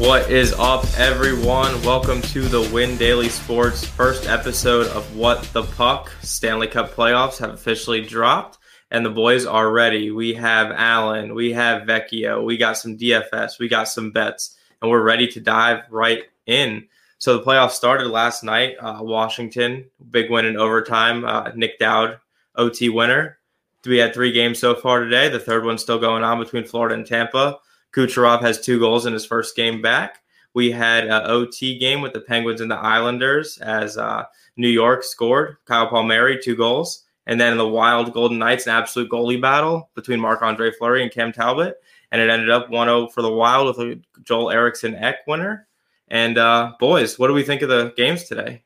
What is up, everyone? Welcome to the Win Daily Sports first episode of What the Puck. Stanley Cup playoffs have officially dropped, and the boys are ready. We have Allan, we have Vecchio, we got some DFS, we got some bets, and we're ready to dive right in. So the playoffs started last night. Uh, Washington, big win in overtime. Uh, Nic Dowd, OT winner. We had three games so far today. The third one's still going on between Florida and Tampa. Kucherov has two goals in his first game back. We had an OT game with the Penguins and the Islanders as uh, New York scored. Kyle Palmieri, two goals. And then the Wild Golden Knights, an absolute goalie battle between Marc Andre Fleury and Cam Talbot. And it ended up 1 0 for the Wild with a Joel Eriksson Ek winner. And uh, boys, what do we think of the games today?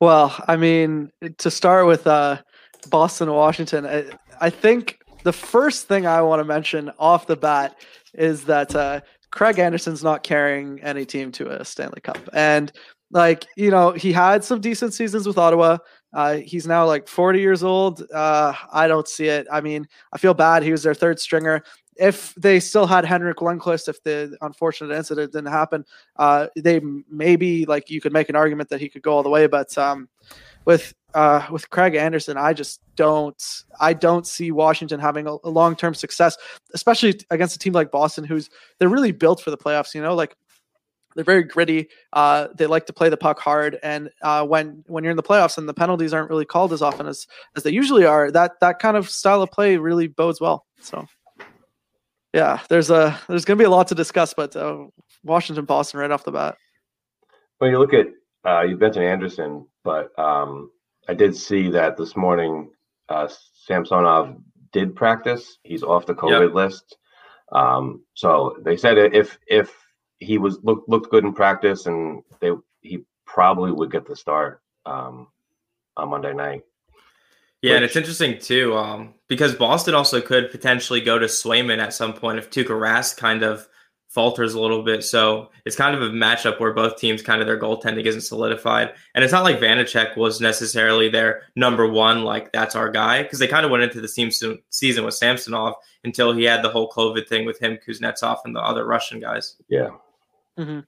Well, I mean, to start with uh, Boston, Washington, I, I think the first thing I want to mention off the bat is that uh, Craig Anderson's not carrying any team to a Stanley Cup. And, like, you know, he had some decent seasons with Ottawa. Uh, he's now like 40 years old. Uh, I don't see it. I mean, I feel bad. He was their third stringer. If they still had Henrik Lundqvist, if the unfortunate incident didn't happen, uh, they maybe like you could make an argument that he could go all the way. But um, with uh, with Craig Anderson, I just don't I don't see Washington having a, a long term success, especially against a team like Boston, who's they're really built for the playoffs. You know, like they're very gritty. Uh, they like to play the puck hard, and uh, when when you're in the playoffs and the penalties aren't really called as often as as they usually are, that that kind of style of play really bodes well. So, yeah, there's a there's going to be a lot to discuss, but uh, Washington Boston right off the bat. When you look at uh, you mentioned Anderson, but um, I did see that this morning. Uh, Samsonov did practice. He's off the COVID yep. list. Um, so they said if if he was looked looked good in practice, and they he probably would get the start um, on Monday night. Yeah, Which, and it's interesting too, um, because Boston also could potentially go to Swayman at some point if Tuukka Rask kind of falters a little bit. So it's kind of a matchup where both teams kind of their goaltending isn't solidified. And it's not like Vanecek was necessarily their number one, like that's our guy, because they kind of went into the season with Samsonov until he had the whole COVID thing with him, Kuznetsov, and the other Russian guys. Yeah. Mm-hmm.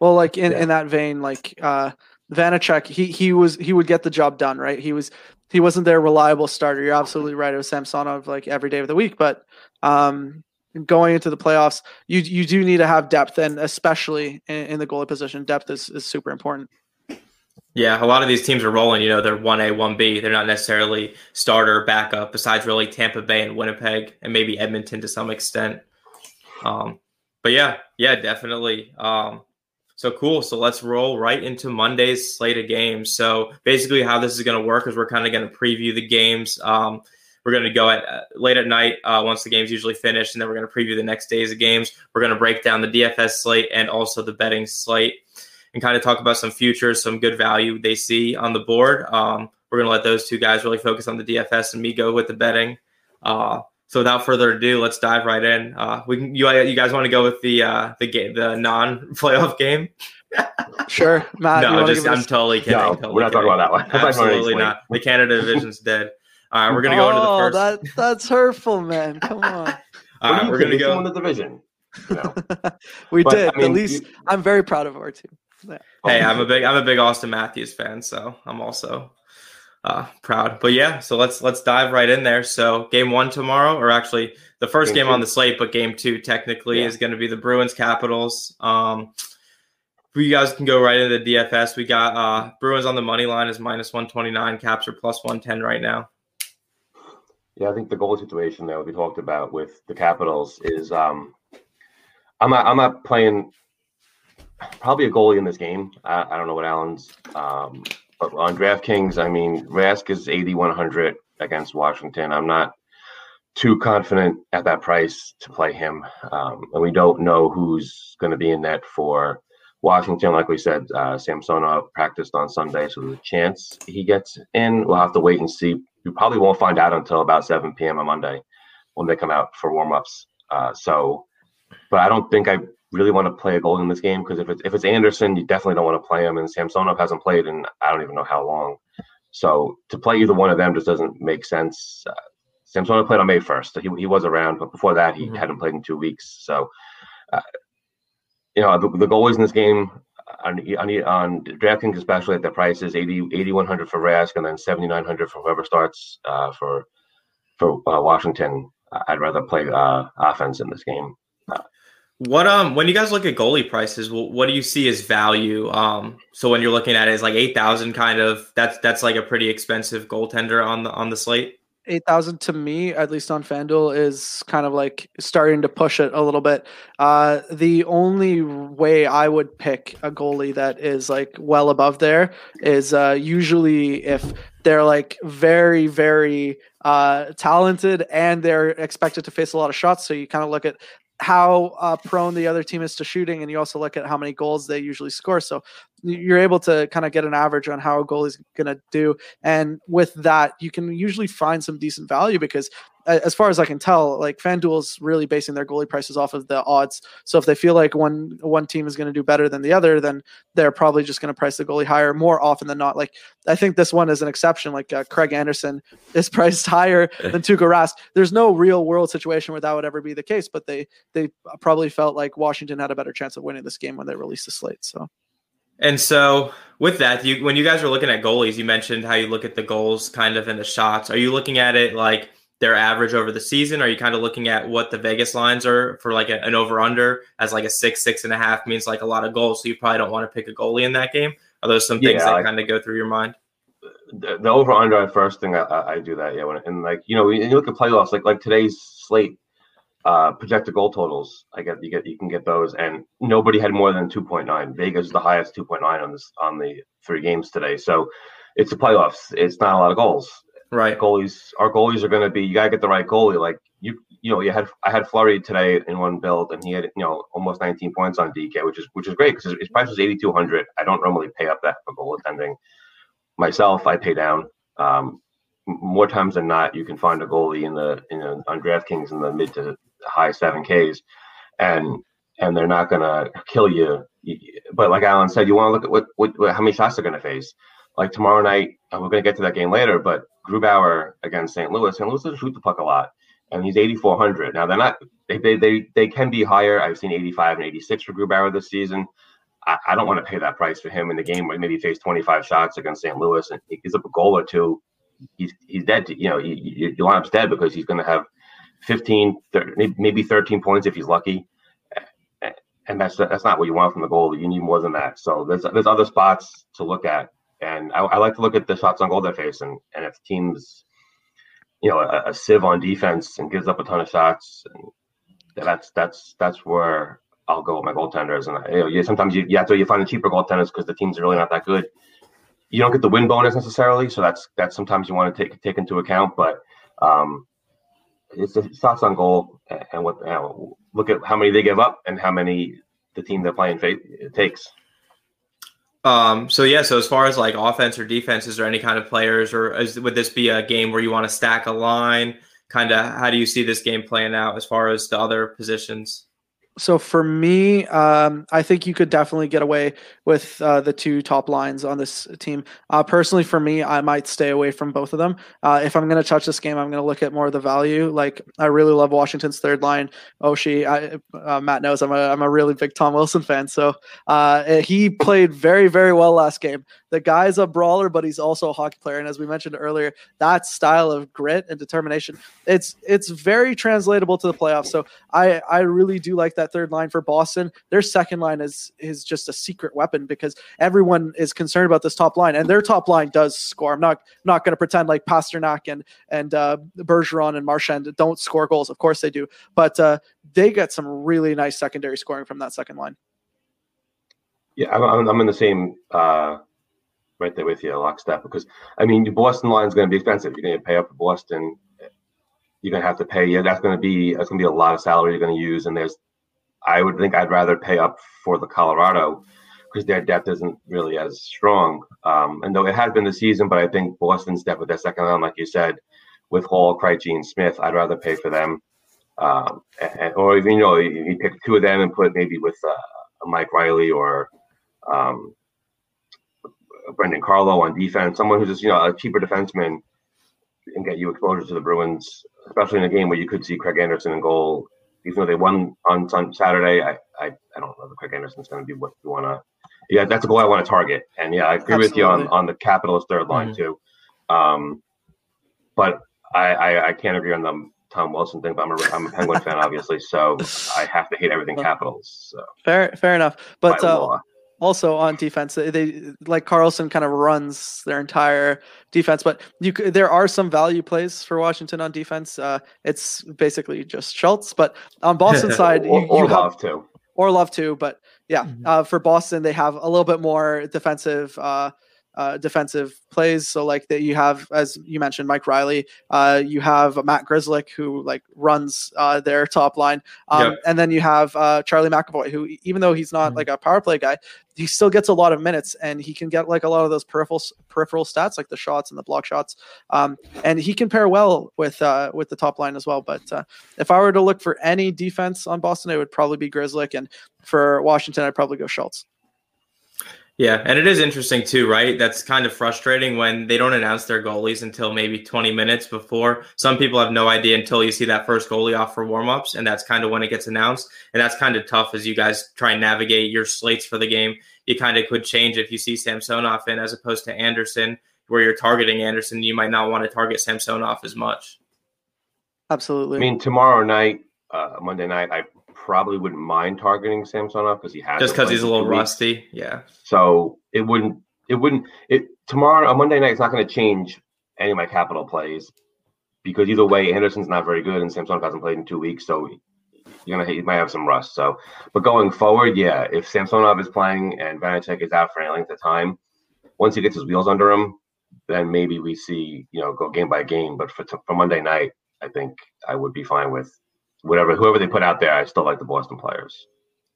Well, like in, yeah. in that vein, like uh Vanecek, he he was he would get the job done, right? He was he wasn't their reliable starter. You're absolutely right. It was Samsonov like every day of the week, but um going into the playoffs, you you do need to have depth, and especially in, in the goalie position, depth is, is super important. Yeah, a lot of these teams are rolling. You know, they're one A, one B. They're not necessarily starter, backup. Besides, really Tampa Bay and Winnipeg, and maybe Edmonton to some extent. Um, but yeah, yeah, definitely. Um, so cool. So let's roll right into Monday's slate of games. So basically, how this is going to work is we're kind of going to preview the games. Um, we're going to go at uh, late at night uh, once the game's usually finished, and then we're going to preview the next days of games. We're going to break down the DFS slate and also the betting slate, and kind of talk about some futures, some good value they see on the board. Um, we're going to let those two guys really focus on the DFS and me go with the betting. Uh, so without further ado, let's dive right in. Uh, we can, you you guys want to go with the uh, the game the non playoff game? sure, Matt. No, just I'm totally kidding. No, totally we're not kidding. talking about that one. Absolutely not. The Canada division's dead. All right, we're gonna go into the oh, first. That that's hurtful, man. Come on. All right, we're gonna go in the division. we but, did. I mean, At least you... I'm very proud of our team. Yeah. Hey, I'm a big I'm a big Auston Matthews fan, so I'm also uh, proud. But yeah, so let's let's dive right in there. So game one tomorrow, or actually the first game, game on the slate, but game two technically yeah. is going to be the Bruins Capitals. Um, you guys can go right into the DFS. We got uh, Bruins on the money line is minus one twenty nine. Caps are plus one ten right now. Yeah, I think the goal situation that we talked about with the Capitals is um, I'm not I'm not playing probably a goalie in this game. I, I don't know what Allan's um, but on DraftKings, I mean Rask is 8100 against Washington. I'm not too confident at that price to play him, um, and we don't know who's going to be in net for Washington. Like we said, uh, Samsonov practiced on Sunday, so there's a chance he gets in. We'll have to wait and see we probably won't find out until about 7 p.m. on Monday when they come out for warmups. Uh, so, but I don't think I really want to play a goal in this game because if it's if it's Anderson, you definitely don't want to play him, and Samsonov hasn't played in I don't even know how long. So to play either one of them just doesn't make sense. Uh, Samsonov played on May 1st. So he, he was around, but before that, he mm-hmm. hadn't played in two weeks. So uh, you know, the, the goalies in this game on, on, on DraftKings, especially at the prices 80, 8100 for Rask and then 7900 for whoever starts uh, for for uh, Washington. I'd rather play uh, offense in this game. What um when you guys look at goalie prices, what do you see as value? Um, so when you're looking at it, is like eight thousand kind of that's that's like a pretty expensive goaltender on the on the slate eight thousand to me, at least on FanDuel, is kind of like starting to push it a little bit. Uh, the only way I would pick a goalie that is like well above there is uh, usually if they're like very very uh, talented and they're expected to face a lot of shots. So you kind of look at how uh, prone the other team is to shooting, and you also look at how many goals they usually score. So you're able to kind of get an average on how a goalie's going to do, and with that, you can usually find some decent value because as far as I can tell, like FanDuel's really basing their goalie prices off of the odds. So if they feel like one one team is going to do better than the other, then they're probably just going to price the goalie higher more often than not. Like I think this one is an exception. Like uh, Craig Anderson is priced higher than Tuukka Rask. There's no real world situation where that would ever be the case, but they they probably felt like Washington had a better chance of winning this game when they released the slate. So. And so, with that, you when you guys are looking at goalies, you mentioned how you look at the goals kind of in the shots. Are you looking at it like their average over the season? Are you kind of looking at what the Vegas lines are for like a, an over under as like a six, six and a half means like a lot of goals. So you probably don't want to pick a goalie in that game. Are those some things yeah, that like, kind of go through your mind? The, the over under first thing I, I, do that yeah when, and like you know when you look at playoffs like like today's slate uh projected goal totals I get you get you can get those and nobody had more than 2.9 Vegas is the highest 2.9 on this on the three games today so it's the playoffs it's not a lot of goals Right. Goalies, our goalies are going to be. You got to get the right goalie. Like you, you know, you had I had Fleury today in one build, and he had you know almost 19 points on DK, which is which is great because his, price was 8,200. I don't normally pay up that for goaltending. Myself, I pay down. Um, more times than not, you can find a goalie in the in a, on DraftKings in the mid to high seven Ks, and and they're not going to kill you. But like Allan said, you want to look at what, what, what how many shots they're going to face. Like tomorrow night, uh, we're going to get to that game later, but Grubauer against St. Louis. St. Louis doesn't shoot the puck a lot, and he's 8,400. Now they're not. They, they they they can be higher. I've seen 85 and 86 for Grubauer this season. I, I don't want to pay that price for him in the game where maybe he faced 25 shots against St. Louis and he gives up a goal or two. He's he's dead. To, you know, he, your lineup's dead because he's going to have 15, 30, maybe 13 points if he's lucky. And that's that's not what you want from the goal. You need more than that. So there's there's other spots to look at and I, I, like to look at the shots on goal they face, and and if teams, you know, a, a sieve on defense and gives up a ton of shots, and that's that's that's where I'll go with my goaltenders. And you know, you, sometimes you, you have to you find the cheaper goaltenders because the teams are really not that good. You don't get the win bonus necessarily, so that's that's sometimes you want to take take into account. But um, it's the shots on goal and what you know, look at how many they give up and how many the team they're playing takes. Um, so yeah, so as far as like offense or defense, is there any kind of players, or is, would this be a game where you want to stack a line? Kind of, how do you see this game playing out as far as the other positions? So for me, um, I think you could definitely get away with uh, the two top lines on this team. Uh, personally, for me, I might stay away from both of them. Uh, if I'm going to touch this game, I'm going to look at more of the value. Like I really love Washington's third line. Oshie, I, uh, Matt knows I'm a I'm a really big Tom Wilson fan. So uh, he played very very well last game. The guy's a brawler, but he's also a hockey player. And as we mentioned earlier, that style of grit and determination, it's it's very translatable to the playoffs. So I I really do like that that third line for Boston, their second line is is just a secret weapon because everyone is concerned about this top line, and their top line does score. I'm not not going to pretend like Pastrnak and and uh, Bergeron and Marchand don't score goals. Of course they do, but uh, they get some really nice secondary scoring from that second line. Yeah, I'm, I'm in the same uh, right there with you, lockstep. Because I mean, the Boston line is going to be expensive. You're going to pay up for Boston. You're going to have to pay. Yeah, that's going to be that's going to be a lot of salary you're going to use, and there's I would think I'd rather pay up for the Colorado because their depth isn't really as strong. Um, and though it has been the season, but I think Boston's depth with their second round, like you said, with Hall, Krejci, and Smith, I'd rather pay for them. Um, and, or even you know, you, you, pick two of them and put maybe with uh, Mike Reilly or um, Brandon Carlo on defense, someone who's just you know a cheaper defenseman and get you exposure to the Bruins, especially in a game where you could see Craig Anderson in goal even though they won on, on Saturday, I, I, I don't know if Craig Anderson's going to be what you want to. Yeah, that's a goal I want to target. And yeah, I agree Absolutely. with you on, on the Capitals third line mm-hmm. too. Um, but I, I, I can't agree on the Tom Wilson thing. But I'm a I'm a Penguin fan, obviously, so I have to hate everything Capitals. So fair fair enough. But uh, also on defense, they, they like Carlson kind of runs their entire defense, but you could there are some value plays for Washington on defense. Uh, it's basically just Schultz, but on Boston side, or, you, you have, too, or love to, but yeah, mm-hmm. uh, for Boston they have a little bit more defensive. Uh, uh, defensive plays. So like that you have, as you mentioned, Mike Reilly. Uh, you have Matt Grzelczyk who like runs uh, their top line, um, yep. and then you have uh, Charlie McAvoy who, even though he's not mm-hmm. like a power play guy, he still gets a lot of minutes and he can get like a lot of those peripheral peripheral stats like the shots and the block shots. Um, and he can pair well with uh, with the top line as well. But uh, if I were to look for any defense on Boston, it would probably be Grzelczyk, and for Washington, I'd probably go Schultz. Yeah, and it is interesting too, right? That's kind of frustrating when they don't announce their goalies until maybe 20 minutes before. Some people have no idea until you see that first goalie off for warmups, and that's kind of when it gets announced. And that's kind of tough as you guys try and navigate your slates for the game. You kind of could change if you see Samsonov in as opposed to Anderson, where you're targeting Anderson. You might not want to target Samsonov as much. Absolutely. I mean, tomorrow night, uh, Monday night, I probably wouldn't mind targeting Samsonov because he has just because he's a little rusty. Yeah. So it wouldn't. It wouldn't. It tomorrow on Monday night. It's not going to change any of my capital plays because either way, Anderson's not very good and Samsonov hasn't played in two weeks, so you're gonna he might have some rust. So, but going forward, yeah, if Samsonov is playing and Vanecek is out for any length of time, once he gets his wheels under him, then maybe we see you know go game by game. But for for Monday night, I think I would be fine with whatever whoever they put out there, I still like the Boston players.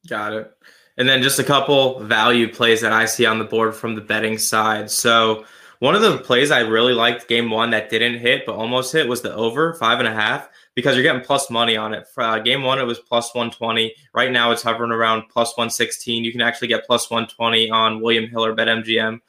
Got it. And then just a couple value plays that I see on the board from the betting side. So one of the plays I really liked game one that didn't hit but almost hit was the over five and a half because you're getting plus money on it. For uh, game one, it was plus 120. Right now, it's hovering around plus 116. You can actually get plus 120 on William Hill Hiller BetMGM.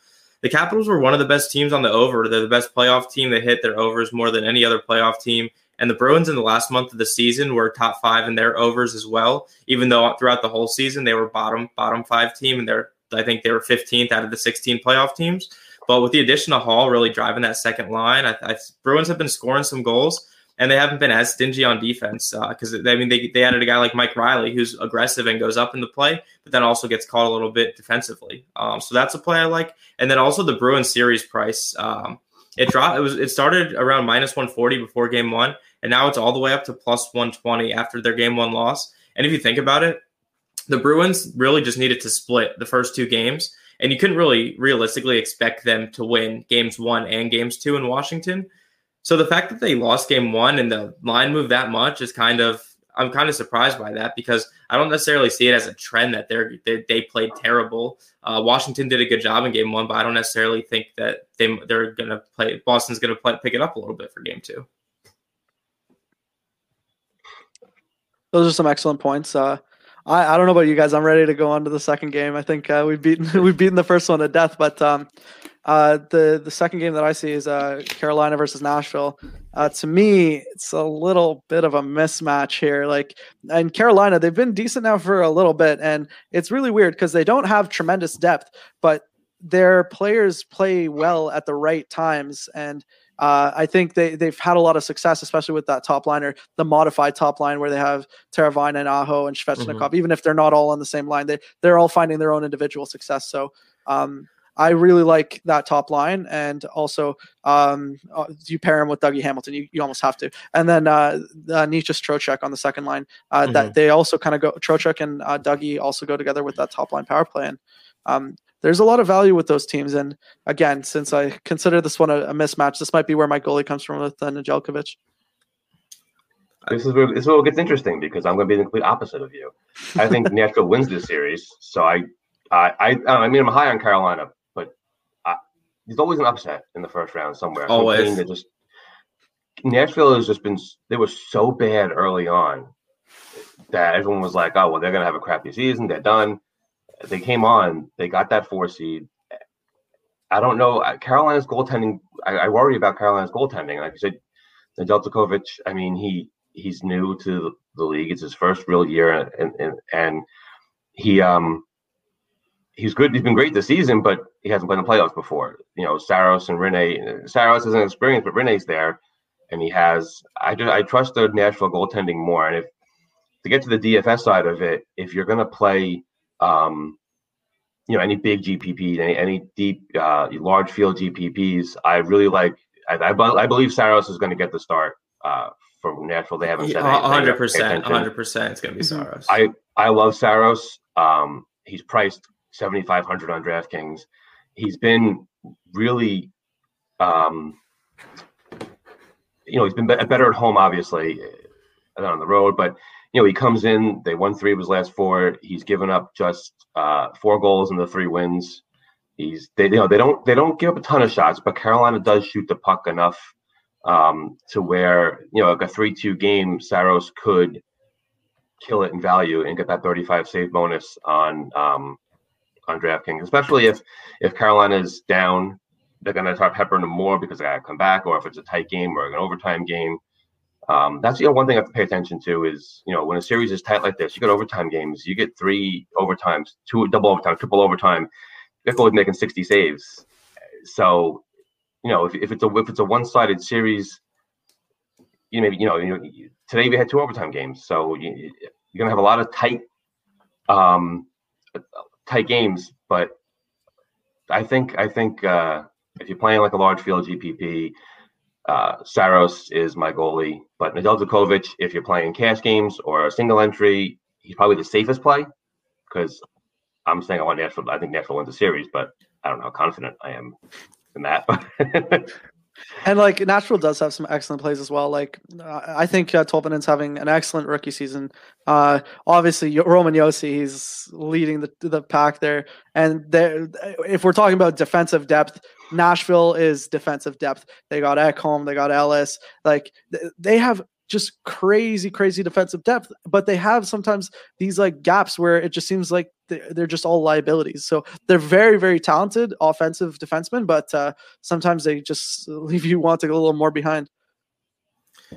The Capitals were one of the best teams on the over. They're the best playoff team. They hit their overs more than any other playoff team. And the Bruins in the last month of the season were top five in their overs as well, even though throughout the whole season they were bottom bottom five team, and they're I think they were 15th out of the 16 playoff teams. But with the addition of Hall really driving that second line, I, I, Bruins have been scoring some goals, and they haven't been as stingy on defense because uh, I mean they, they added a guy like Mike Reilly who's aggressive and goes up in the play, but then also gets caught a little bit defensively. Um, so that's a play I like, and then also the Bruins series price. Um, it dropped. It was. It started around minus 140 before game one, and now it's all the way up to plus 120 after their game one loss. And if you think about it, the Bruins really just needed to split the first two games, and you couldn't really realistically expect them to win games one and games two in Washington. So the fact that they lost game one and the line moved that much is kind of I'm kind of surprised by that because I don't necessarily see it as a trend that they're they, they played terrible. Uh, Washington did a good job in game one, but I don't necessarily think that they they're gonna play. Boston's gonna play, pick it up a little bit for game two. Those are some excellent points. Uh, I, I don't know about you guys. I'm ready to go on to the second game. I think uh, we've beaten we've beaten the first one to death, but um, uh, the the second game that I see is uh, Carolina versus Nashville. Uh, to me, it's a little bit of a mismatch here. Like, in Carolina, they've been decent now for a little bit, and it's really weird because they don't have tremendous depth, but their players play well at the right times, and uh, I think they they've had a lot of success, especially with that top liner, the modified top line where they have Teravainen and Aho and Svechnikov. Mm-hmm. Even if they're not all on the same line, they they're all finding their own individual success. So um, I really like that top line, and also um, uh, you pair him with Dougie Hamilton. You, you almost have to, and then uh, uh, Necas Trocheck on the second line. Uh, mm-hmm. That they also kind of go. Trocheck and uh, Dougie also go together with that top line power play, and um, there's a lot of value with those teams. And again, since I consider this one a, a mismatch, this might be where my goalie comes from with uh, Nedeljkovic. This is where this is where it gets interesting because I'm going to be the complete opposite of you. I think Nashville wins this series, so I, I, I, I mean, I'm high on Carolina, there's always an upset in the first round somewhere. Always. That just Nashville has just been they were so bad early on that everyone was like, oh well, they're gonna have a crappy season. They're done. They came on. They got that four seed. I don't know. Carolina's goaltending. I, I worry about Carolina's goaltending. Like you said, Nedeljkovic. I mean, he he's new to the league. It's his first real year, and and, and he um he's good. He's been great this season, but he hasn't played in the playoffs before. You know, Saros and Rinne. Saros isn't experienced, but Rinne's there, and he has. I do. I trust the Nashville goaltending more. And if to get to the DFS side of it, if you're going to play, um, you know, any big GPPs, any any deep, uh, large field GPPs, I really like. I, I, I believe Saros is going to get the start uh, from Nashville. They haven't said hundred percent, hundred percent. It's going to be mm-hmm. Saros. I I love Saros. Um, he's priced 7,500 on DraftKings. He's been really, um, you know, he's been better at home, obviously, than on the road. But you know, he comes in. They won three of his last four. He's given up just uh, four goals in the three wins. He's they you know they don't they don't give up a ton of shots, but Carolina does shoot the puck enough um, to where you know like a three-two game, Saros could kill it in value and get that 35 save bonus on um, on DraftKings, especially if if Carolina's down, they're going to start peppering them more because they got to come back, or if it's a tight game or an overtime game. Um, that's you know one thing I have to pay attention to is you know when a series is tight like this, you get overtime games, you get three overtimes, two double overtime, triple overtime. They're always making sixty saves, so you know if, if it's a if it's a one sided series, you maybe you know you know today we had two overtime games, so you, you're gonna have a lot of tight um tight games, but I think I think uh, if you're playing like a large field GPP, uh, Saros is my goalie. But Nadal Nedeljkovic, if you're playing cash games or a single entry, he's probably the safest play because I'm saying I want Nashville. I think Nashville wins the series, but I don't know how confident I am in that. And like Nashville does have some excellent plays as well. Like uh, I think uh, Tolvanen's having an excellent rookie season. Uh, obviously, Roman Josi, he's leading the the pack there. And if we're talking about defensive depth, Nashville is defensive depth. They got Ekholm, they got Ellis. Like they have just crazy, crazy defensive depth, but they have sometimes these like gaps where it just seems like they're just all liabilities. So they're very, very talented offensive defensemen, but uh, sometimes they just leave you wanting a little more behind.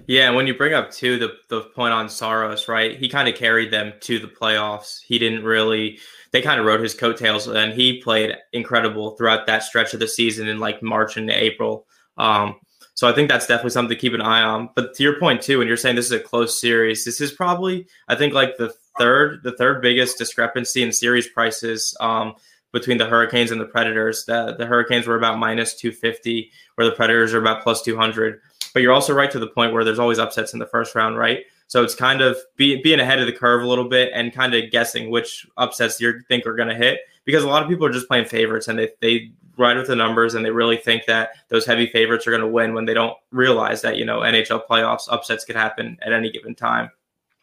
Yeah, and when you bring up too the the point on Saros, right? He kind of carried them to the playoffs. He didn't really. They kind of rode his coattails, and he played incredible throughout that stretch of the season in like March and April. Um, so I think that's definitely something to keep an eye on. But to your point too, when you're saying this is a close series, this is probably I think like the third the third biggest discrepancy in series prices um, between the Hurricanes and the Predators. The the Hurricanes were about minus 250, where the Predators are about plus 200. But you're also right to the point where there's always upsets in the first round, right? So it's kind of be, being ahead of the curve a little bit and kind of guessing which upsets you think are going to hit because a lot of people are just playing favorites and they, they ride with the numbers and they really think that those heavy favorites are going to win when they don't realize that you know NHL playoffs upsets could happen at any given time.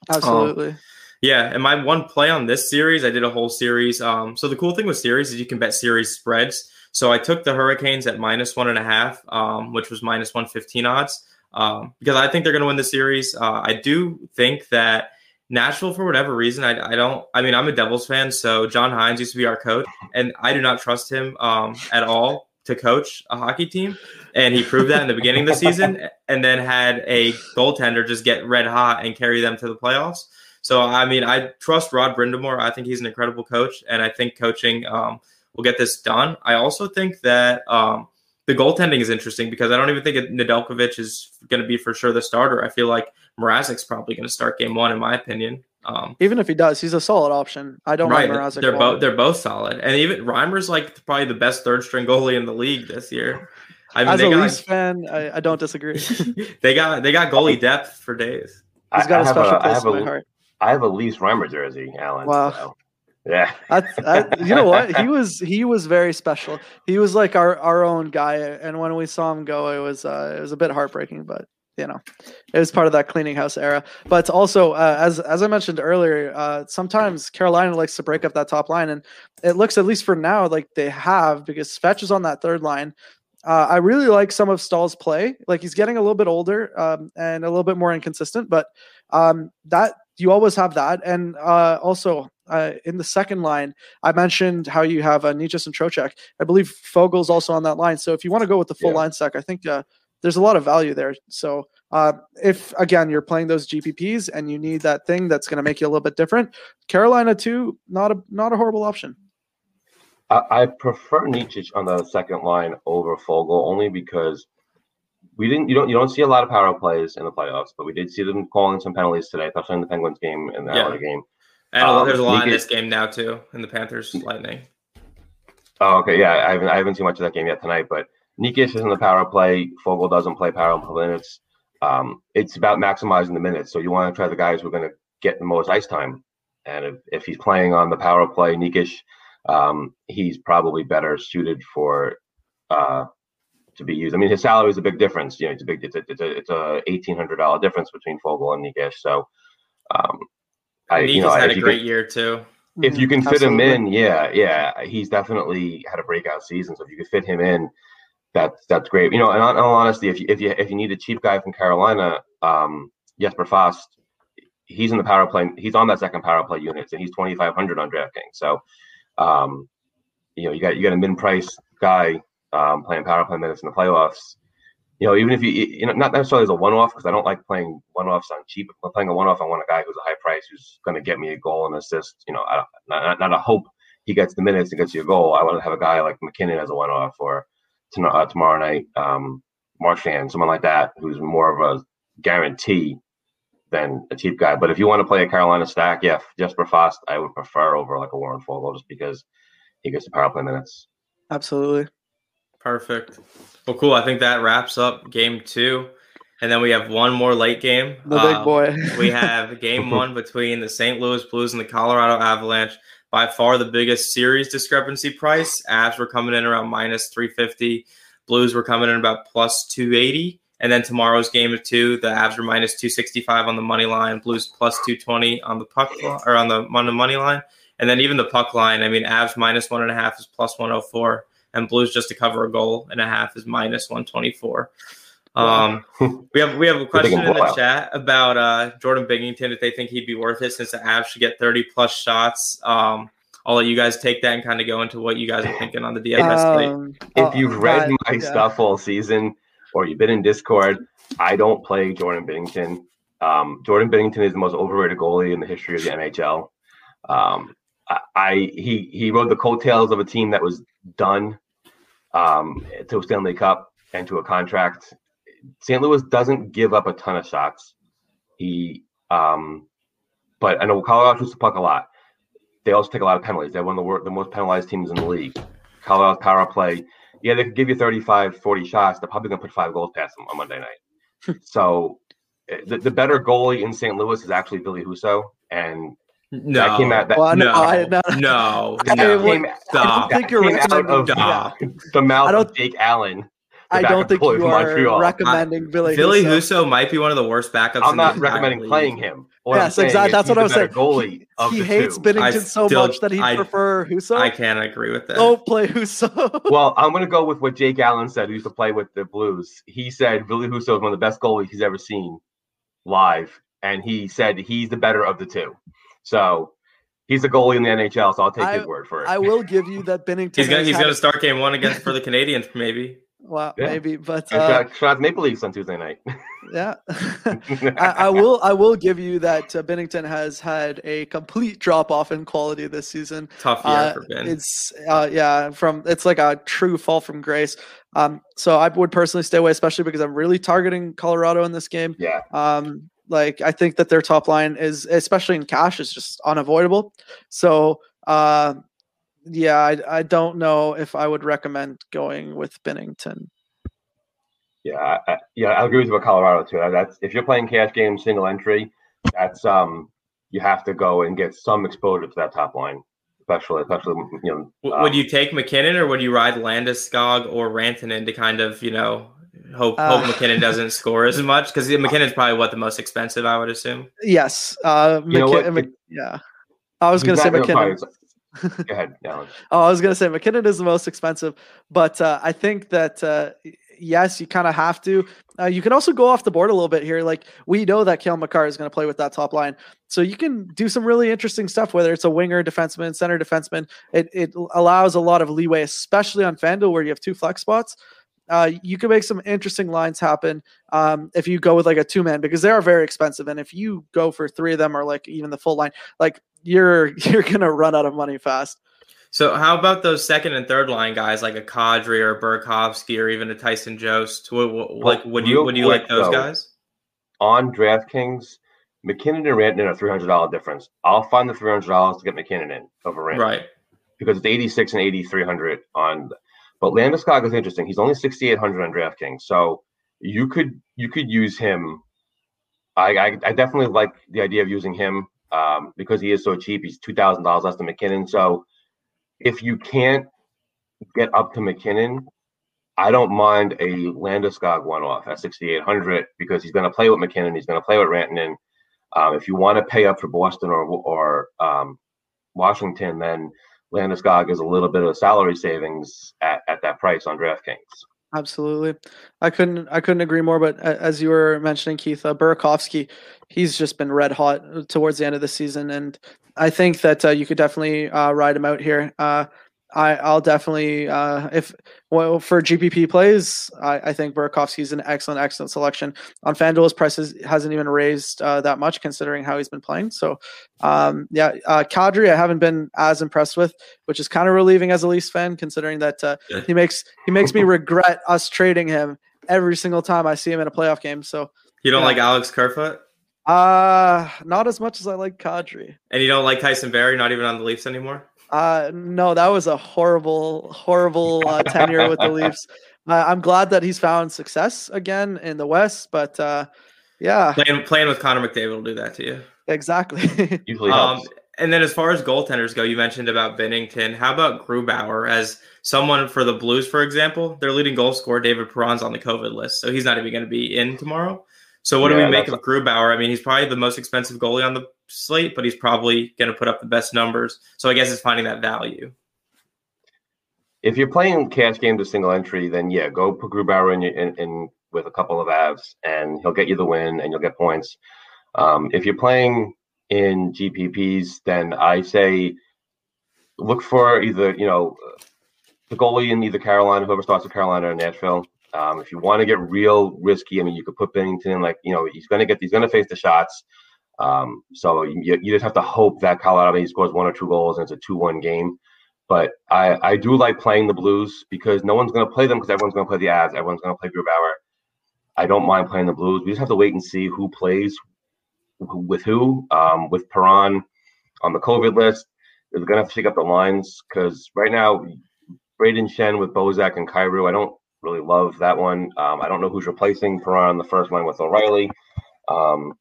Absolutely. Um, yeah, and my one play on this series, I did a whole series. Um, so the cool thing with series is you can bet series spreads. So I took the Hurricanes at minus one and a half, um, which was minus one fifteen odds, um, because I think they're going to win the series. Uh, I do think that Nashville, for whatever reason, I, I don't. I mean, I'm a Devils fan, so John Hynes used to be our coach, and I do not trust him um, at all to coach a hockey team. And he proved that in the beginning of the season, and then had a goaltender just get red hot and carry them to the playoffs. So, I mean, I trust Rod Brind'Amour. I think he's an incredible coach, and I think coaching um, will get this done. I also think that um, the goaltending is interesting because I don't even think Nedeljkovic is going to be for sure the starter. I feel like Mrazek's probably going to start game one, in my opinion. Um, even if he does, he's a solid option. I don't right. Mrazek. They're both they're both solid, and even Reimer's like probably the best third string goalie in the league this year. I mean, As a got, Leafs fan, I, I, don't disagree. they got they got goalie depth for days. He's got I, a special a, place in my heart. I have a Leafs Reimer jersey, Allan. Wow. So. Yeah, you know what? He was he was very special. He was like our our own guy, and when we saw him go, it was uh, it was a bit heartbreaking, but you know, it was part of that cleaning house era. But also, uh, as as I mentioned earlier, uh, sometimes Carolina likes to break up that top line, and it looks at least for now like they have because Fetch is on that third line. Uh, I really like some of Staal's play. Like he's getting a little bit older um, and a little bit more inconsistent, but um, that you always have that. And uh, also uh, in the second line, I mentioned how you have uh, Necas and Trocheck. I believe Foegele's also on that line. So if you want to go with the full yeah. line stack, I think uh, there's a lot of value there. So uh, if again you're playing those GPPs and you need that thing that's going to make you a little bit different, Carolina too, not a not a horrible option. I, I prefer Necas on the second line over Fogel only because we didn't you don't you don't see a lot of power plays in the playoffs, but we did see them calling some penalties today, especially in the Penguins game and the yeah. other game. And um, there's a lot in this game now too, in the Panthers Lightning. Oh, okay, yeah, I haven't I haven't seen much of that game yet tonight, but Necas is in the power play. Foegele doesn't play power play minutes. Um, it's about maximizing the minutes. So you want to try the guys who are going to get the most ice time. And if, if he's playing on the power play, Necas, um, he's probably better suited for uh, to be used. I mean, his salary is a big difference. You know, it's a big, it's a, it's a, it's a eighteen hundred dollar difference between Foegele and Necas. So, um, I, you know, had a great can, year too. If you can fit Absolutely. him in, yeah, yeah, he's definitely had a breakout season. So if you could fit him in, that's that's great. You know, and in all honesty, if you if you if you need a cheap guy from Carolina, um, Jesper Fast, he's in the power play. He's on that second power play unit, and he's twenty five hundred on DraftKings. So, um, you know, you got you got a min price guy um, playing power play minutes in the playoffs. You know, even if you you know not necessarily as a one off because I don't like playing one offs on cheap. If I'm playing a one off, I want a guy who's a high price who's going to get me a goal and assist. You know, I, not not a hope he gets the minutes and gets you a goal. I want to have a guy like MacKinnon as a one off or uh, tomorrow night, um, Marchand, someone like that, who's more of a guarantee than a cheap guy. But if you want to play a Carolina stack, yeah, Jesper Fast, I would prefer over like a Warren Foegele just because he gets the power play minutes. Absolutely. Perfect. Well, cool. I think that wraps up game two. And then we have one more late game. The big um, boy. we have game one between the St. Louis Blues and the Colorado Avalanche by far the biggest series discrepancy price. Avs were coming in around minus 350. Blues were coming in about plus 280. And then tomorrow's game of two, the Avs were minus 265 on the money line, Blues plus 220 on the puck or on the, on the money line. And then even the puck line, I mean, Avs minus one and a half is plus 104, and Blues just to cover a goal and a half is minus 124. Um, we have we have a question in the chat about uh, Jordan Binnington if they think he'd be worth it since the Avs should get 30 plus shots. Um, I'll let you guys take that and kind of go into what you guys are thinking on the DFS um, If you've read God, my yeah. stuff all season or you've been in Discord, I don't play Jordan Binnington. Um, Jordan Binnington is the most overrated goalie in the history of the NHL. Um, I, I he he rode the coattails of a team that was done um, to a Stanley Cup and to a contract St. Louis doesn't give up a ton of shots. He, um, but I know Colorado shoots the puck a lot. They also take a lot of penalties. They're one of the, the most penalized teams in the league. Colorado's power play, yeah, they could give you 35, 40 shots. They're probably going to put five goals past them on Monday night. so eh, the, the better goalie in St. Louis is actually Ville Husso. And no, that came out. That, well, no, I, no, no, no, no. Came, stop. I don't think you're right. the mouth of Jake Allen I don't think you are Montreal. recommending Billy. Billy Husso. Husso might be one of the worst backups. I'm not recommending league. playing him. What yes, exactly. That's what I was saying. Goalie he, hates two. Binnington so much that he'd prefer Husso. I can't agree with that. Don't play Husso. well, I'm going to go with what Jake Allen said, who used to play with the Blues. He said Billy Husso is one of the best goalies he's ever seen live, and he said he's the better of the two. So he's a goalie in the NHL, so I'll take I, his word for it. I will give you that Binnington. he's gonna he's gonna start game one against for the Canadiens, maybe. Well, yeah. maybe, but uh, Shreds Maple Leafs on Tuesday night. yeah, I, I, will. I will give you that uh, Binnington has had a complete drop off in quality this season. Tough year uh, for Ben. It's uh, yeah, from it's like a true fall from grace. Um, so I would personally stay away, especially because I'm really targeting Colorado in this game. Yeah. Um, like I think that their top line is, especially in cash, is just unavoidable. So uh, yeah, I, I don't know if I would recommend going with Binnington. Yeah, I, yeah, I agree with you about Colorado too. That's if you're playing cash games single entry, that's um you have to go and get some exposure to that top line, especially especially you know. Um, would you take MacKinnon or would you ride Landeskog or Rantanen to kind of you know hope uh, hope MacKinnon doesn't score as much because MacKinnon's probably what the most expensive, I would assume. Yes, uh, you know what? yeah. I was going to say MacKinnon. Go ahead, Allan. oh, I was going to say MacKinnon is the most expensive, but uh, I think that uh, yes, you kind of have to. Uh, you can also go off the board a little bit here. Like we know that Cale Makar is going to play with that top line, so you can do some really interesting stuff. Whether it's a winger, defenseman, center defenseman, it it allows a lot of leeway, especially on FanDuel where you have two flex spots. Uh, you can make some interesting lines happen um, if you go with like a two man because they are very expensive. And if you go for three of them or like even the full line, like you're you're gonna run out of money fast. So how about those second and third line guys like a Kadri or a Burakovsky or even a Tyson Jost? Like would you would you like those though, guys? On DraftKings, MacKinnon and Rantanen are three hundred dollar difference. I'll find the three hundred dollars to get MacKinnon in over Rantanen. Right. Because it's eighty six and eighty three hundred on but Landeskog is interesting. He's only sixty eight hundred on DraftKings. So you could you could use him. I, I, I definitely like the idea of using him um, because he is so cheap. He's two thousand dollars less than MacKinnon. So if you can't get up to MacKinnon, I don't mind a Landeskog one off at 6,800 because he's going to play with MacKinnon. He's going to play with Rantanen. Um, if you want to pay up for Boston or or um, Washington, then Landeskog is a little bit of salary savings at, at that price on DraftKings. Absolutely, I couldn't I couldn't agree more. But as you were mentioning, Keith uh, Burakovsky, he's just been red hot towards the end of the season, and I think that uh, you could definitely uh, ride him out here. I, I'll definitely uh, if well for GPP plays, I, I think Burakovsky is an excellent, excellent selection. On FanDuel, his prices hasn't even raised uh, that much considering how he's been playing. So, um, yeah, uh, Kadri, I haven't been as impressed with, which is kind of relieving as a Leafs fan, considering that uh, yeah. he makes he makes me regret us trading him every single time I see him in a playoff game. So you don't like Alex Kerfoot? Uh not as much as I like Kadri. And you don't like Tyson Barrie, not even on the Leafs anymore? Uh no, that was a horrible, horrible uh, tenure with the Leafs. Uh, I'm glad that he's found success again in the West, but uh yeah. Playing playing with Connor McDavid will do that to you. Exactly. Usually um, and then as far as goaltenders go, you mentioned about Binnington. How about Grubauer as someone for the Blues, for example? Their leading goal scorer, David Perron's on the COVID list, so he's not even going to be in tomorrow. So what yeah, do we make of Grubauer? I mean, he's probably the most expensive goalie on the slate, but he's probably going to put up the best numbers. So I guess it's finding that value. If you're playing cash games to single entry, then yeah, go put Grubauer in, in, in with a couple of avs, and he'll get you the win, and you'll get points. Um, if you're playing in GPPs, then I say look for either you know the goalie in either Carolina, whoever starts with Carolina or Nashville. Um, if you want to get real risky, I mean, you could put Binnington like you know he's going to get he's going to face the shots. Um, so you, you just have to hope that Colorado maybe scores one or two goals and it's a two-one game. But I, I do like playing the Blues because no one's going to play them because everyone's going to play the Avs. Everyone's going to play Grubauer. I don't mind playing the Blues. We just have to wait and see who plays with who. Um, with Perron on the COVID list, they're going to have to shake up the lines because right now, Brayden Schenn with Bozak and Kyrou, I don't really love that one. Um, I don't know who's replacing Perron on the first line with O'Reilly. Um,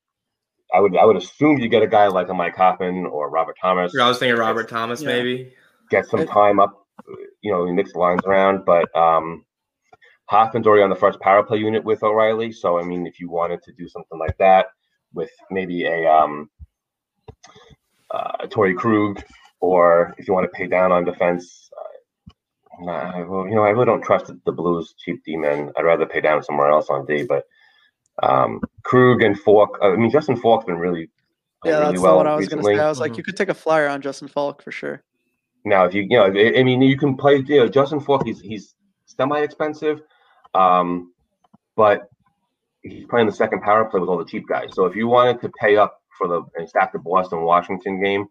I would I would assume you get a guy like a Mike Hoffman or Robert Thomas. I was thinking Robert Thomas yeah. maybe get some time up, you know, mix the lines around. But um, Hoffman's already on the first power play unit with O'Reilly, so I mean, if you wanted to do something like that with maybe a um, uh, Torey Krug, or if you want to pay down on defense, Nah, well, you know, I really don't trust the Blues cheap D men. I'd rather pay down somewhere else on D. But um, Krug and Faulk. I mean, Justin Faulk's been really, yeah, really that's well what I was going to say. I was like, mm-hmm. you could take a flyer on Justin Faulk for sure. Now, if you, you know, I mean, you can play. You know, Justin Faulk. He's he's semi expensive, um, but he's playing the second power play with all the cheap guys. So if you wanted to pay up for the and stack the Boston Washington game,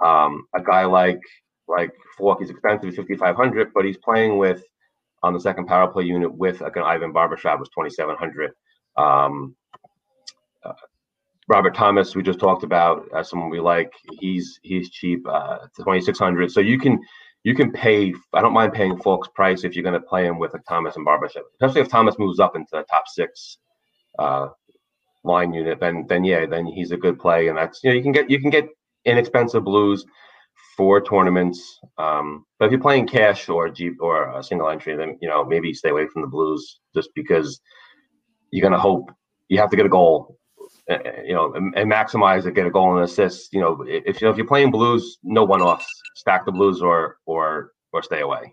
um, a guy like like Faulk, he's expensive, he's 5,500, but he's playing with on the second power play unit with like an Ivan Barbashev was 2,700. Um, uh, Robert Thomas, we just talked about as someone we like. He's he's cheap, uh, 2,600. So you can you can pay. I don't mind paying Faulk's price if you're going to play him with like Thomas and Barbashev, especially if Thomas moves up into the top six uh, line unit. Then then yeah, then he's a good play, and that's you know you can get you can get inexpensive blues for tournaments. Um, but if you're playing cash or Jeep or a single entry, then you know maybe stay away from the Blues just because you're gonna hope you have to get a goal, uh, you know, and, and, maximize it, get a goal and assist. You know, if you know, if you're playing Blues, no one offs, stack the Blues or or or stay away.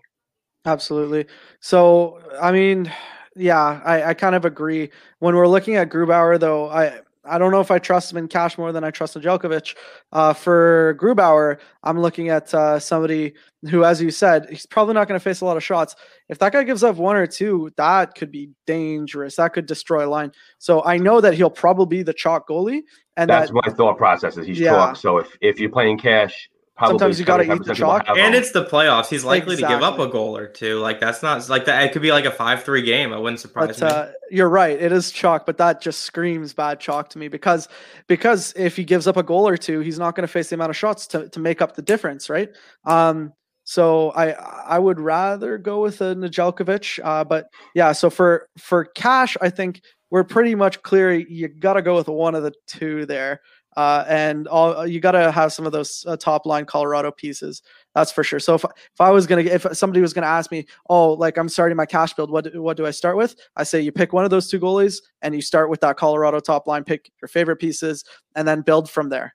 Absolutely. So I mean, yeah, I, I kind of agree. When we're looking at Grubauer, though, I I don't know if I trust him in cash more than I trust Nedeljkovic. Uh, for Grubauer, I'm looking at uh, somebody who, as you said, he's probably not going to face a lot of shots. If that guy gives up one or two, that could be dangerous. That could destroy a line. So I know that he'll probably be the chalk goalie. And that's that, my thought process. Is he's Yeah. chalk. So if if you're playing cash, Sometimes you gotta eat the chalk. And it's the playoffs. He's likely to give up a goal or two. Like that's not like that. It could be like a five-three game. It wouldn't surprise But me. uh, you're right. It is chalk, but that just screams bad chalk to me because because if he gives up a goal or two, he's not going to face the amount of shots to, to make up the difference, right? Um, so I I would rather go with a Nedeljkovic. Uh, but yeah, so for for cash, I think we're pretty much clear. You got to go with one of the two there. Uh, and all you got to have some of those uh, top line Colorado pieces. That's for sure. So if if I was gonna if somebody was gonna ask me, oh, like I'm starting my cash build, what do- what do I start with? I say you pick one of those two goalies and you start with that Colorado top line, pick your favorite pieces, and then build from there.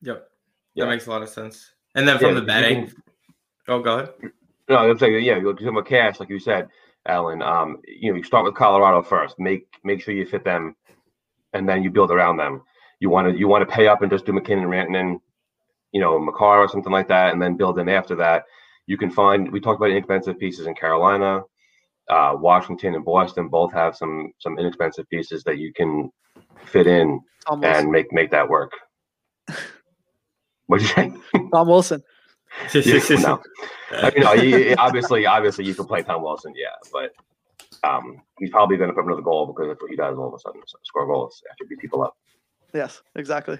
yep, Yeah. that makes a lot of sense. And then from Yeah, the you betting, can- oh, go ahead. No, I'm saying yeah, you're talking about cash, like you said, Allan. Um, you know, you start with Colorado first. Make make sure you fit them, and then you build around them. You want to you want to pay up and just do MacKinnon, Rantanen, you know, Makar or something like that, and then build in after that. You can find. We talked about inexpensive pieces in Carolina, uh, Washington, and Boston. Both have some some inexpensive pieces that you can fit in Tom Wilson. and make make that work. What'd you say? Tom Wilson. Yeah, no. I mean, no, he, obviously, obviously, you can play Tom Wilson, yeah, but um, he's probably going to put another goal because that's what he does all of a sudden, so score goals after beat people up. Yes, exactly.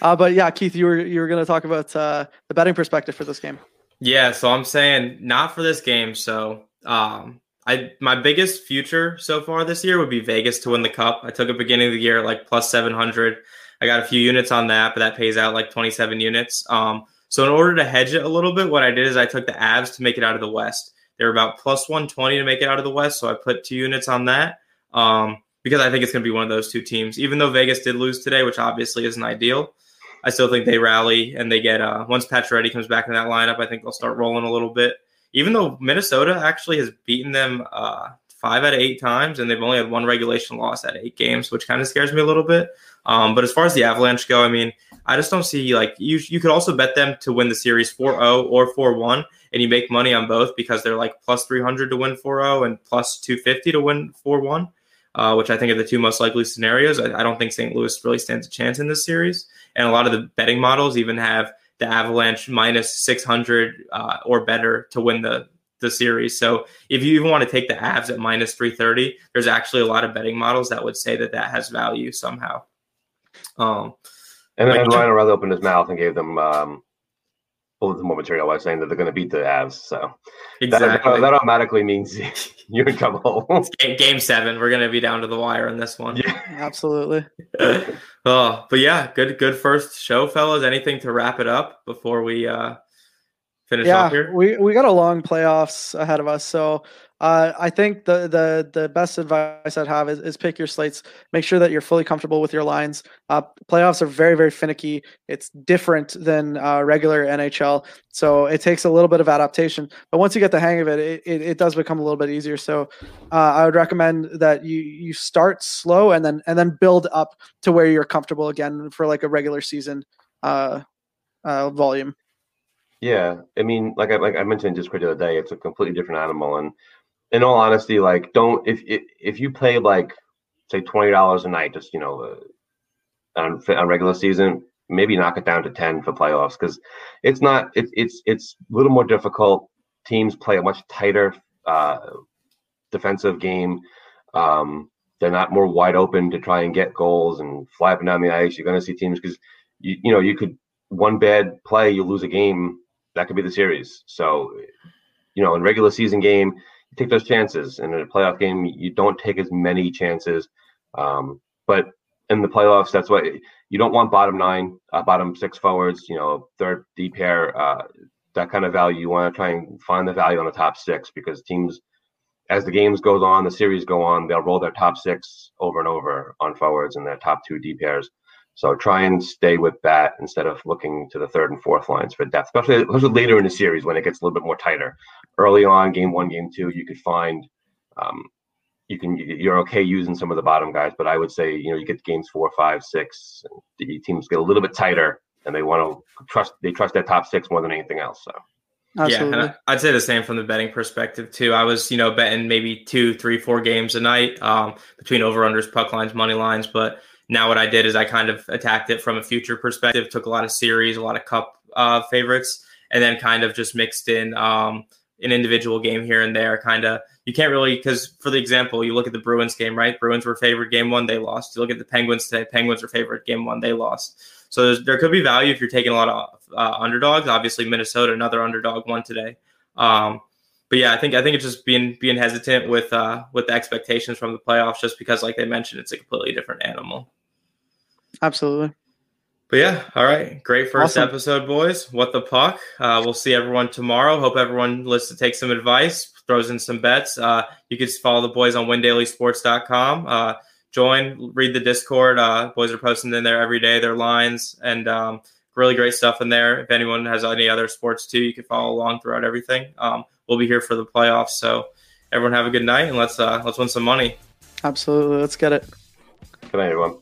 Uh, but yeah, Keith, you were you were going to talk about uh, the betting perspective for this game. Yeah, so I'm saying not for this game. So, um, I my biggest future so far this year would be Vegas to win the cup. I took a beginning of the year like plus 700. I got a few units on that, but that pays out like 27 units. Um, so in order to hedge it a little bit, what I did is I took the Avs to make it out of the West. They're about plus 120 to make it out of the West, so I put two units on that. Um, because I think it's going to be one of those two teams. Even though Vegas did lose today, which obviously isn't ideal, I still think they rally and they get uh, once Pacioretty comes back in that lineup. I think they'll start rolling a little bit. Even though Minnesota actually has beaten them uh, five out of eight times, and they've only had one regulation loss at eight games, which kind of scares me a little bit. Um, but as far as the Avalanche go, I mean, I just don't see like you. You could also bet them to win the series 4-0 or 4-1, and you make money on both because they're like plus 300 to win 4-0 and plus 250 to win 4-1 uh, which I think are the two most likely scenarios. I, I don't think St. Louis really stands a chance in this series. And a lot of the betting models even have the Avalanche minus 600 uh, or better to win the, the series. So if you even want to take the Avs at minus 330, there's actually a lot of betting models that would say that that has value somehow. Um, And then Like- Ryan O'Reilly opened his mouth and gave them um, bulletin more material by saying that they're going to beat the Avs. So that, exactly. that automatically means you're in trouble. Ga- Game seven, we're going to be down to the wire in this one. Yeah. Absolutely. oh, but yeah, good, good first show, fellas. Anything to wrap it up before we uh, finish yeah, off here? we we got a long playoffs ahead of us. So uh, I think the the the best advice I'd have is, is pick your slates. Make sure that you're fully comfortable with your lines. Uh, playoffs are very very finicky. It's different than uh, regular NHL, so it takes a little bit of adaptation. But once you get the hang of it, it, it, it does become a little bit easier. So uh, I would recommend that you you start slow and then and then build up to where you're comfortable again for like a regular season uh, uh, volume. Yeah, I mean, like I like I mentioned just the other day, it's a completely different animal. And in all honesty, like don't if if, if you play like say twenty dollars a night, just you know, uh, on on regular season, maybe knock it down to ten for playoffs because it's not it's it's it's a little more difficult. Teams play a much tighter uh, defensive game. Um, they're not more wide open to try and get goals and fly up and down the ice. You're going to see teams because you you know you could one bad play you lose a game that could be the series. So, you know, in regular season game, you take those chances. And in a playoff game, you don't take as many chances. Um, but in the playoffs, that's what you don't want bottom nine, uh, bottom six forwards, you know, third D pair, uh, that kind of value. You want to try and find the value on the top six because teams, as the games goes on, the series go on, they'll roll their top six over and over on forwards and their top two D pairs. So try and stay with that instead of looking to the third and fourth lines for depth, especially, especially later in the series when it gets a little bit more tighter. Early on, game one, game two, you could find, um, you can you're okay using some of the bottom guys, but I would say you know you get games four, five, six, the teams get a little bit tighter, and they want to trust they trust their top six more than anything else. So. Absolutely. Yeah, and I'd say the same from the betting perspective too. I was, you know, betting maybe two, three, four games a night um, between over unders, puck lines, money lines. But now what I did is I kind of attacked it from a future perspective. Took a lot of series, a lot of cup uh, favorites, and then kind of just mixed in um, an individual game here and there. Kind of, you can't really because for the example, you look at the Bruins game, right? Bruins were favored game one, they lost. You look at the Penguins today, Penguins were favored game one, they lost. So there could be value if you're taking a lot of uh, underdogs. Obviously, Minnesota, another underdog, won today. Um, but yeah, I think I think it's just being being hesitant with uh, with the expectations from the playoffs, just because, like they mentioned, it's a completely different animal. Absolutely. But yeah, all right, great first Awesome. episode, boys. What the puck? Uh, we'll see everyone tomorrow. Hope everyone listens to take some advice, throws in some bets. Uh, you can follow the boys on windailysports.com. Uh, join, read the Discord. Uh, boys are posting in there every day their lines and um, really great stuff in there. If anyone has any other sports too, you can follow along throughout everything. Um, we'll be here for the playoffs, so everyone have a good night and let's uh, let's win some money. Absolutely. Let's get it. Good night, everyone.